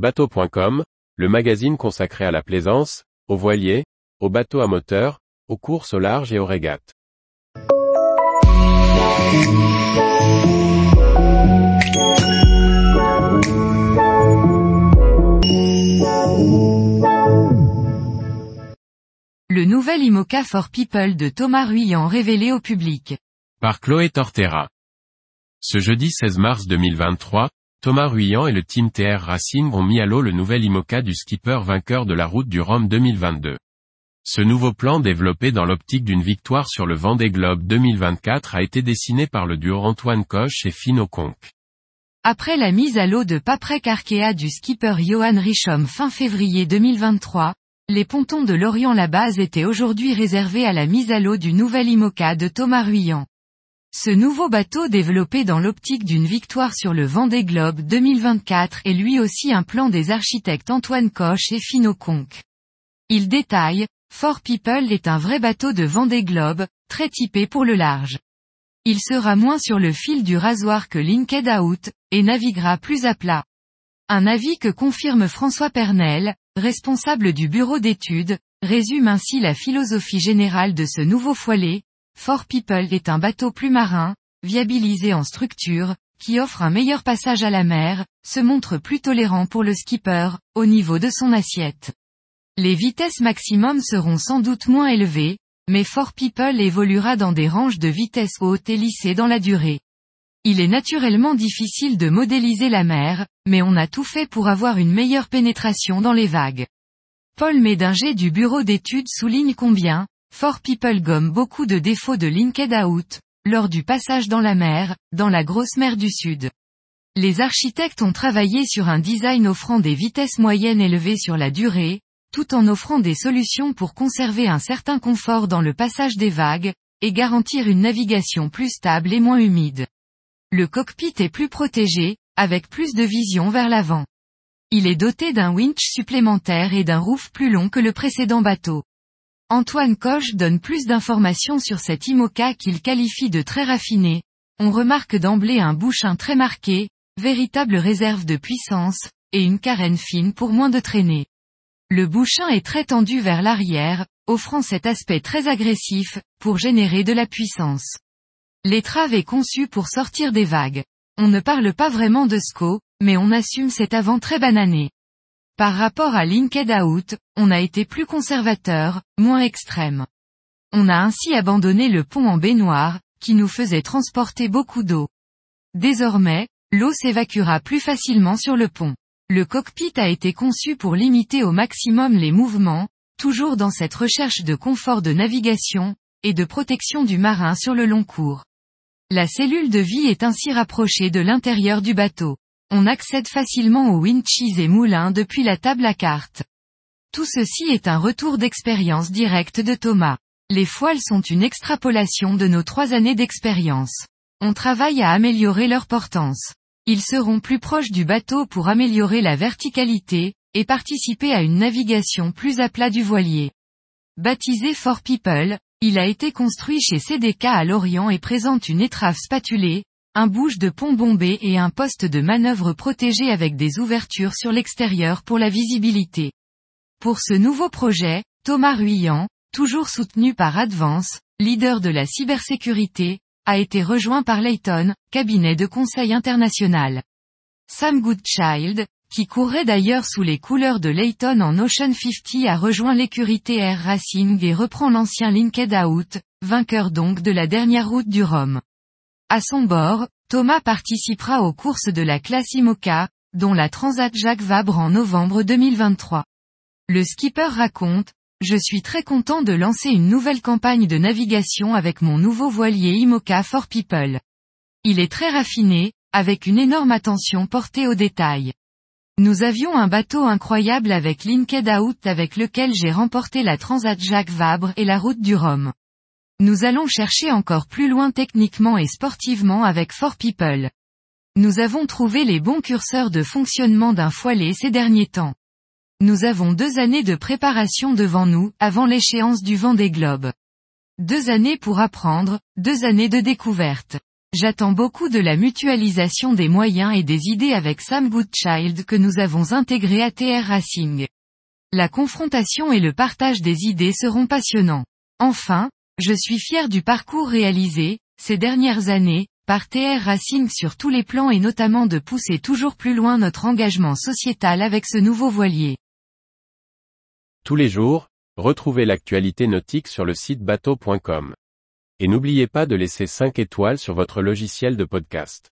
Bateau.com, le magazine consacré à la plaisance, aux voiliers, aux bateaux à moteur, aux courses au large et aux régates. Le nouvel IMOCA for People de Thomas Ruyant révélé au public. Par Chloé Tortera. Ce jeudi 16 mars 2023, Thomas Ruyant et le team TR Racing ont mis à l'eau le nouvel IMOCA du skipper vainqueur de la route du Rhum 2022. Ce nouveau plan développé dans l'optique d'une victoire sur le Vendée Globe 2024 a été dessiné par le duo Antoine Coche et Fino Conque. Après la mise à l'eau de Paprec Arkea du skipper Johan Richom fin février 2023, les pontons de Lorient-la-Base étaient aujourd'hui réservés à la mise à l'eau du nouvel IMOCA de Thomas Ruyant. Ce nouveau bateau développé dans l'optique d'une victoire sur le Vendée Globe 2024 est lui aussi un plan des architectes Antoine Coche et Fino Conque. Il détaille, Fort People est un vrai bateau de Vendée Globe, très typé pour le large. Il sera moins sur le fil du rasoir que Linked Out, et naviguera plus à plat. Un avis que confirme François Pernel, responsable du bureau d'études, résume ainsi la philosophie générale de ce nouveau foilet. Fort People est un bateau plus marin, viabilisé en structure, qui offre un meilleur passage à la mer, se montre plus tolérant pour le skipper, au niveau de son assiette. Les vitesses maximum seront sans doute moins élevées, mais Fort People évoluera dans des ranges de vitesse haute et lissées dans la durée. Il est naturellement difficile de modéliser la mer, mais on a tout fait pour avoir une meilleure pénétration dans les vagues. Paul Médinger du bureau d'études souligne combien, Fort People gomme beaucoup de défauts de Linked Out, lors du passage dans la mer, dans la grosse mer du Sud. Les architectes ont travaillé sur un design offrant des vitesses moyennes élevées sur la durée, tout en offrant des solutions pour conserver un certain confort dans le passage des vagues, et garantir une navigation plus stable et moins humide. Le cockpit est plus protégé, avec plus de vision vers l'avant. Il est doté d'un winch supplémentaire et d'un roof plus long que le précédent bateau. Antoine Coche donne plus d'informations sur cet IMOCA qu'il qualifie de très raffiné. On remarque d'emblée un bouchin très marqué, véritable réserve de puissance, et une carène fine pour moins de traîner. Le bouchin est très tendu vers l'arrière, offrant cet aspect très agressif, pour générer de la puissance. L'étrave est conçue pour sortir des vagues. On ne parle pas vraiment de SCO, mais on assume cet avant très banané. Par rapport à Linked Out, on a été plus conservateur, moins extrême. On a ainsi abandonné le pont en baignoire, qui nous faisait transporter beaucoup d'eau. Désormais, l'eau s'évacuera plus facilement sur le pont. Le cockpit a été conçu pour limiter au maximum les mouvements, toujours dans cette recherche de confort de navigation, et de protection du marin sur le long cours. La cellule de vie est ainsi rapprochée de l'intérieur du bateau. On accède facilement aux winches et moulins depuis la table à cartes. Tout ceci est un retour d'expérience directe de Thomas. Les foiles sont une extrapolation de nos trois années d'expérience. On travaille à améliorer leur portance. Ils seront plus proches du bateau pour améliorer la verticalité, et participer à une navigation plus à plat du voilier. Baptisé Fort People, il a été construit chez CDK à Lorient et présente une étrave spatulée, un bouge de pont bombé et un poste de manœuvre protégé avec des ouvertures sur l'extérieur pour la visibilité. Pour ce nouveau projet, Thomas Ruyant, toujours soutenu par Advance, leader de la cybersécurité, a été rejoint par Layton, cabinet de conseil international. Sam Goodchild, qui courait d'ailleurs sous les couleurs de Layton en Ocean 50 a rejoint l'écurie TR Racing et reprend l'ancien Linked Out, vainqueur donc de la dernière route du Rhum. À son bord, Thomas participera aux courses de la classe IMOCA, dont la Transat Jacques Vabre en novembre 2023. Le skipper raconte, je suis très content de lancer une nouvelle campagne de navigation avec mon nouveau voilier IMOCA for People. Il est très raffiné, avec une énorme attention portée aux détails. Nous avions un bateau incroyable avec Linked Out avec lequel j'ai remporté la Transat Jacques Vabre et la route du Rhum. Nous allons chercher encore plus loin techniquement et sportivement avec Fort People. Nous avons trouvé les bons curseurs de fonctionnement d'un foilet ces derniers temps. Nous avons deux années de préparation devant nous, avant l'échéance du vent des globes. Deux années pour apprendre, deux années de découverte. J'attends beaucoup de la mutualisation des moyens et des idées avec Sam Goodchild que nous avons intégré à TR Racing. La confrontation et le partage des idées seront passionnants. Enfin, je suis fier du parcours réalisé, ces dernières années, par TR Racing sur tous les plans et notamment de pousser toujours plus loin notre engagement sociétal avec ce nouveau voilier. Tous les jours, retrouvez l'actualité nautique sur le site bateau.com. Et n'oubliez pas de laisser 5 étoiles sur votre logiciel de podcast.